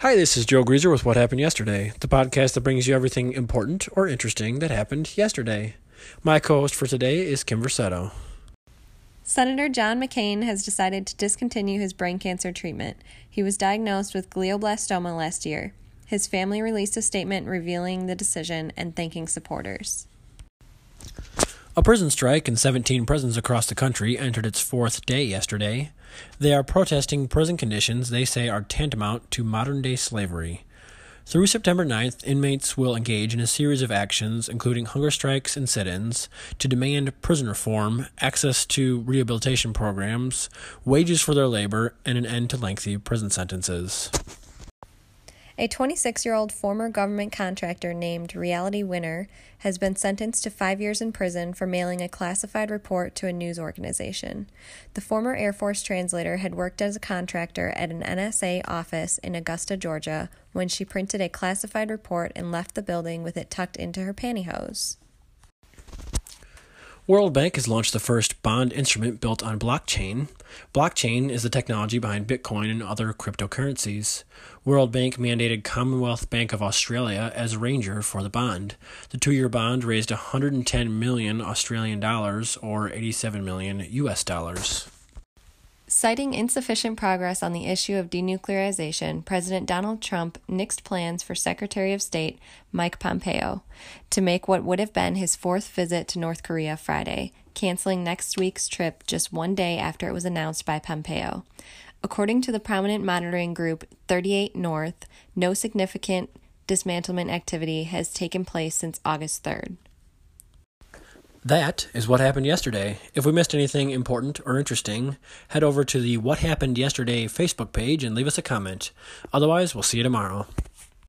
Hi, this is Joe Greaser with What Happened Yesterday, the podcast that brings you everything important or interesting that happened yesterday. My co host for today is Kim Versetto. Senator John McCain has decided to discontinue his brain cancer treatment. He was diagnosed with glioblastoma last year. His family released a statement revealing the decision and thanking supporters. A prison strike in 17 prisons across the country entered its fourth day yesterday. They are protesting prison conditions they say are tantamount to modern day slavery. Through September 9th, inmates will engage in a series of actions, including hunger strikes and sit ins, to demand prison reform, access to rehabilitation programs, wages for their labor, and an end to lengthy prison sentences. A 26 year old former government contractor named Reality Winner has been sentenced to five years in prison for mailing a classified report to a news organization. The former Air Force translator had worked as a contractor at an NSA office in Augusta, Georgia, when she printed a classified report and left the building with it tucked into her pantyhose. World Bank has launched the first bond instrument built on blockchain. Blockchain is the technology behind Bitcoin and other cryptocurrencies. World Bank mandated Commonwealth Bank of Australia as arranger for the bond. The two-year bond raised 110 million Australian dollars or 87 million US dollars. Citing insufficient progress on the issue of denuclearization, President Donald Trump nixed plans for Secretary of State Mike Pompeo to make what would have been his fourth visit to North Korea Friday, canceling next week's trip just one day after it was announced by Pompeo. According to the prominent monitoring group 38 North, no significant dismantlement activity has taken place since August 3rd. That is what happened yesterday. If we missed anything important or interesting, head over to the What Happened Yesterday Facebook page and leave us a comment. Otherwise, we'll see you tomorrow.